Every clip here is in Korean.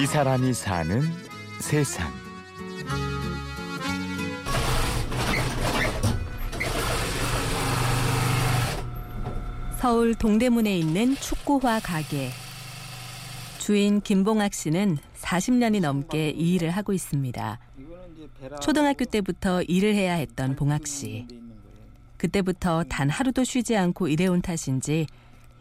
이 사람이 사는 세상. 서울 동대문에 있는 축구화 가게. 주인 김봉학 씨는 40년이 넘게 이 일을 하고 있습니다. 초등학교 때부터 일을 해야 했던 봉학 씨. 그때부터 단 하루도 쉬지 않고 일해온 탓인지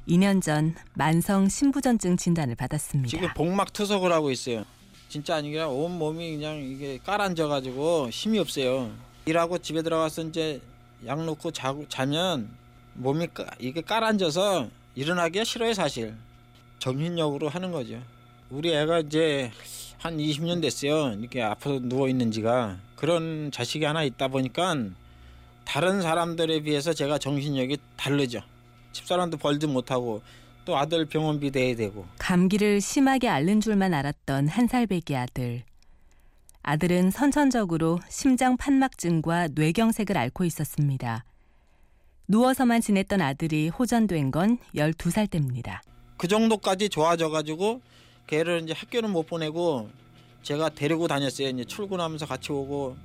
2년 전 만성 신부전증 진단을 받았습니다. 지금 복막 투석을 하고 있어요. 진짜 아니라 온 몸이 그냥 이게 깔아앉아 가지고 힘이 없어요. 일하고 집에 들어가서 이제 약 놓고 자고 자면 몸이 까, 이게 깔아앉아서 일어나기가 싫어요 사실. 정신력으로 하는 거죠. 우리 애가 이제 한 20년 됐어요. 이렇게 아파서 누워 있는 지가 그런 자식이 하나 있다 보니까 다른 사람들에 비해서 제가 정신력이 다르죠. 집사람도 벌도 못하고 또 아들 병원비 내야 되고 감기를 심하게 앓는 줄만 알았던 한 살배기 아들. 아들은 선천적으로 심장 판막증과 뇌경색을 앓고 있었습니다. 누워서만 지냈던 아들이 호전된 건 12살 때입니다. 그 정도까지 좋아져 가지고 걔를 이제 학교는 못 보내고 제가 데리고 다녔어요. 이제 출근하면서 같이 오고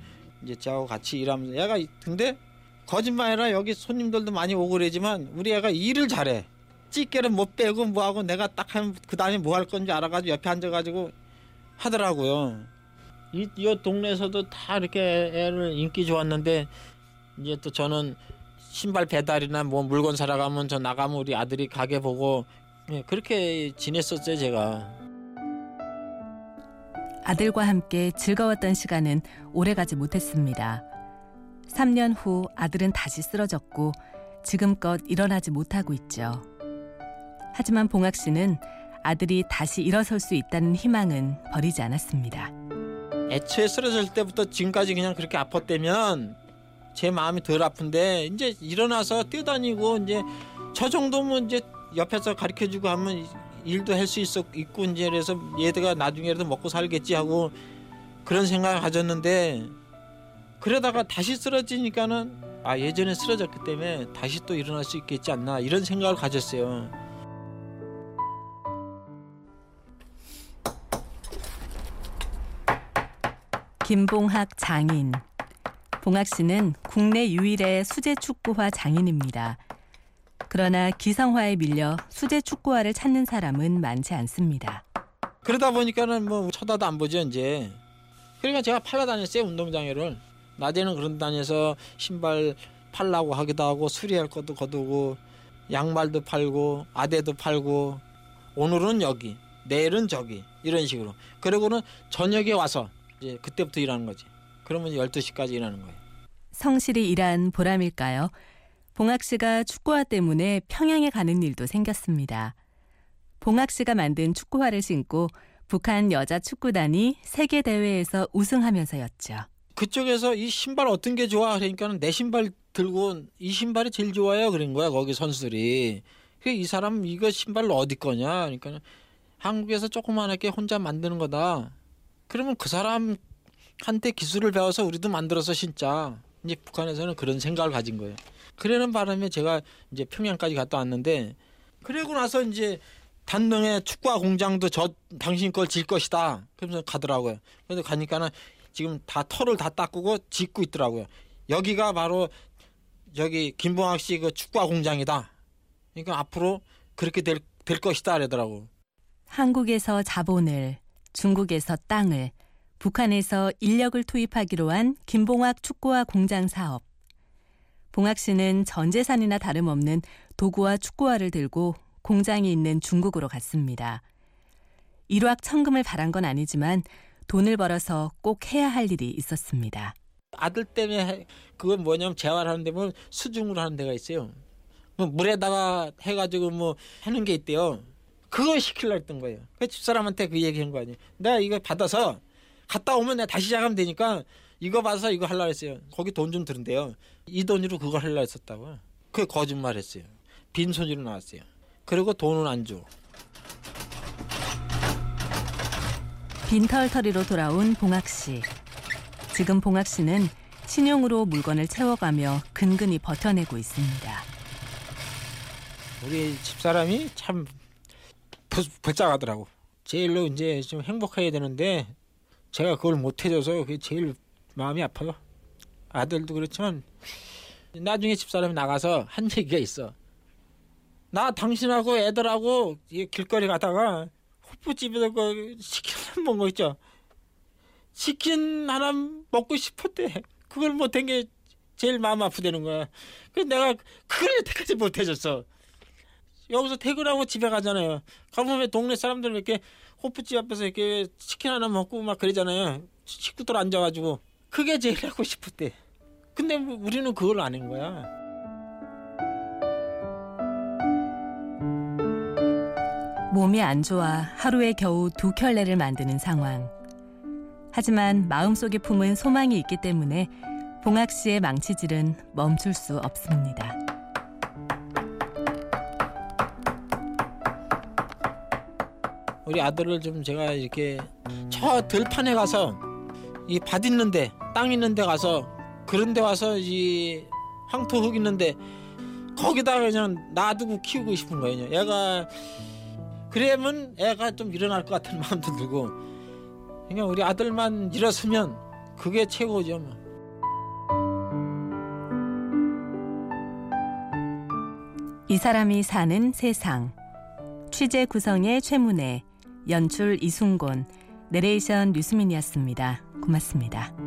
이제 저하고 같이 일하면서 얘가 근데 거짓말이라 여기 손님들도 많이 오고 그러지만 우리 애가 일을 잘해. 찌개를 못 빼고 뭐하고 내가 딱 하면 그 다음에 뭐 할 건지 알아가지고 옆에 앉아가지고 하더라고요. 이, 이 동네에서도 다 이렇게 애를 인기 좋았는데 이제 또 저는 신발 배달이나 뭐 물건 사러 가면 저 나가면 우리 아들이 가게 보고 예, 그렇게 지냈었어요 제가. 아들과 함께 즐거웠던 시간은 오래가지 못했습니다. 3년 후 아들은 다시 쓰러졌고 지금껏 일어나지 못하고 있죠. 하지만 봉학 씨는 아들이 다시 일어설 수 있다는 희망은 버리지 않았습니다. 애초에 쓰러질 때부터 지금까지 그냥 그렇게 아팠다면 제 마음이 덜 아픈데 이제 일어나서 뛰어다니고 이제 저 정도면 이제 옆에서 가르쳐주고 하면 일도 할 수 있고 이제 그래서 얘들가 나중에라도 먹고 살겠지 하고 그런 생각을 가졌는데 그러다가 다시 쓰러지니까는 아 예전에 쓰러졌기 때문에 다시 또 일어날 수 있겠지 않나 이런 생각을 가졌어요. 김봉학 장인. 봉학 씨는 국내 유일의 수제 축구화 장인입니다. 그러나 기성화에 밀려 수제 축구화를 찾는 사람은 많지 않습니다. 그러다 보니까는 뭐 쳐다도 안 보죠 이제. 그러니까 제가 팔러 다녔어요 운동장에를. 낮에는 그런 데 다녀서 신발 팔라고 하기도 하고 수리할 것도 거두고 양말도 팔고 아대도 팔고 오늘은 여기 내일은 저기 이런 식으로 그리고는 저녁에 와서 이제 그때부터 일하는 거지 그러면 12시까지 일하는 거예요 성실히 일한 보람일까요? 봉학 씨가 축구화 때문에 평양에 가는 일도 생겼습니다. 봉학 씨가 만든 축구화를 신고 북한 여자 축구단이 세계 대회에서 우승하면서였죠. 그쪽에서 이 신발 어떤 게 좋아? 그러니까는 내 신발 들고 이 신발이 제일 좋아요. 그런 거야 거기 선수들이. 이 사람 이거 신발 어디 거냐? 그러니까 한국에서 조그만하게 혼자 만드는 거다. 그러면 그 사람한테 기술을 배워서 우리도 만들어서 신자. 이제 북한에서는 그런 생각을 가진 거예요. 그러는 바람에 제가 이제 평양까지 갔다 왔는데 그러고 나서 이제 단동에 축구화 공장도 저 당신 걸 질 것이다. 그러면서 가더라고요. 그래서 가니까는 지금 다 털을 다 닦고 짓고 있더라고요. 여기가 바로 저기 김봉학 씨 그 축구화 공장이다. 그러니까 앞으로 그렇게 될, 될 것이다 그러더라고. 한국에서 자본을, 중국에서 땅을, 북한에서 인력을 투입하기로 한 김봉학 축구화 공장 사업. 봉학 씨는 전 재산이나 다름없는 도구와 축구화를 들고 공장이 있는 중국으로 갔습니다. 일확 천금을 바란 건 아니지만 돈을 벌어서 꼭 해야 할 일이 있었습니다. 아들 때문에 그건 뭐냐면 재활하는 데면 수중으로 하는 데가 있어요. 뭐 물에다가 해가지고 뭐 하는 게 있대요. 그거 시키려 했던 거예요. 그 집사람한테 그 얘기한 거 아니에요. 내가 이거 받아서 갔다 오면 내가 다시 시작하면 되니까 이거 받아서 이거 하려고 했어요. 거기 돈 좀 드는데요. 이 돈으로 그거 하려고 했었다고요. 그게 거짓말 했어요. 빈손으로 나왔어요. 그리고 돈은 안 줘. 빈털터리로 돌아온 봉학 씨. 지금 봉학 씨는 신용으로 물건을 채워가며 근근히 버텨내고 있습니다. 우리 집사람이 참 불쌍하더라고. 제일로 이제 좀 행복해야 되는데 제가 그걸 못 해줘서 그게 제일 마음이 아파요. 아들도 그렇지만 나중에 집사람이 나가서 한 얘기가 있어. 나 당신하고 애들하고 이 길거리 가다가 호프집에서 그 치킨 한 먹은 거 있죠. 치킨 하나 먹고 싶었대. 그걸 못한 게 제일 마음 아프다는 거야. 그래서 내가 그걸 여태까지 못 해줬어. 여기서 퇴근하고 집에 가잖아요. 가보면 동네 사람들 이렇게 호프집 앞에서 이렇게 치킨 하나 먹고 막 그러잖아요. 식구들 앉아가지고 그게 제일 하고 싶었대. 근데 우리는 그걸 안 한 거야. 몸이 안 좋아 하루에 겨우 두 켤레를 만드는 상황. 하지만 마음속에 품은 소망이 있기 때문에 봉학 씨의 망치질은 멈출 수 없습니다. 우리 아들을 좀 제가 이렇게 저 들판에 가서 이 밭 있는데 땅 있는데 가서 그런 데 와서 이 황토 흙 있는데 거기다 그냥 놔두고 키우고 싶은 거예요. 애가 그러면 애가 좀 일어날 것 같은 마음도 들고 그냥 우리 아들만 일었으면 그게 최고죠. 뭐. 이 사람이 사는 세상. 취재 구성의 최문혜, 연출 이순곤, 내레이션 류수민이었습니다. 고맙습니다.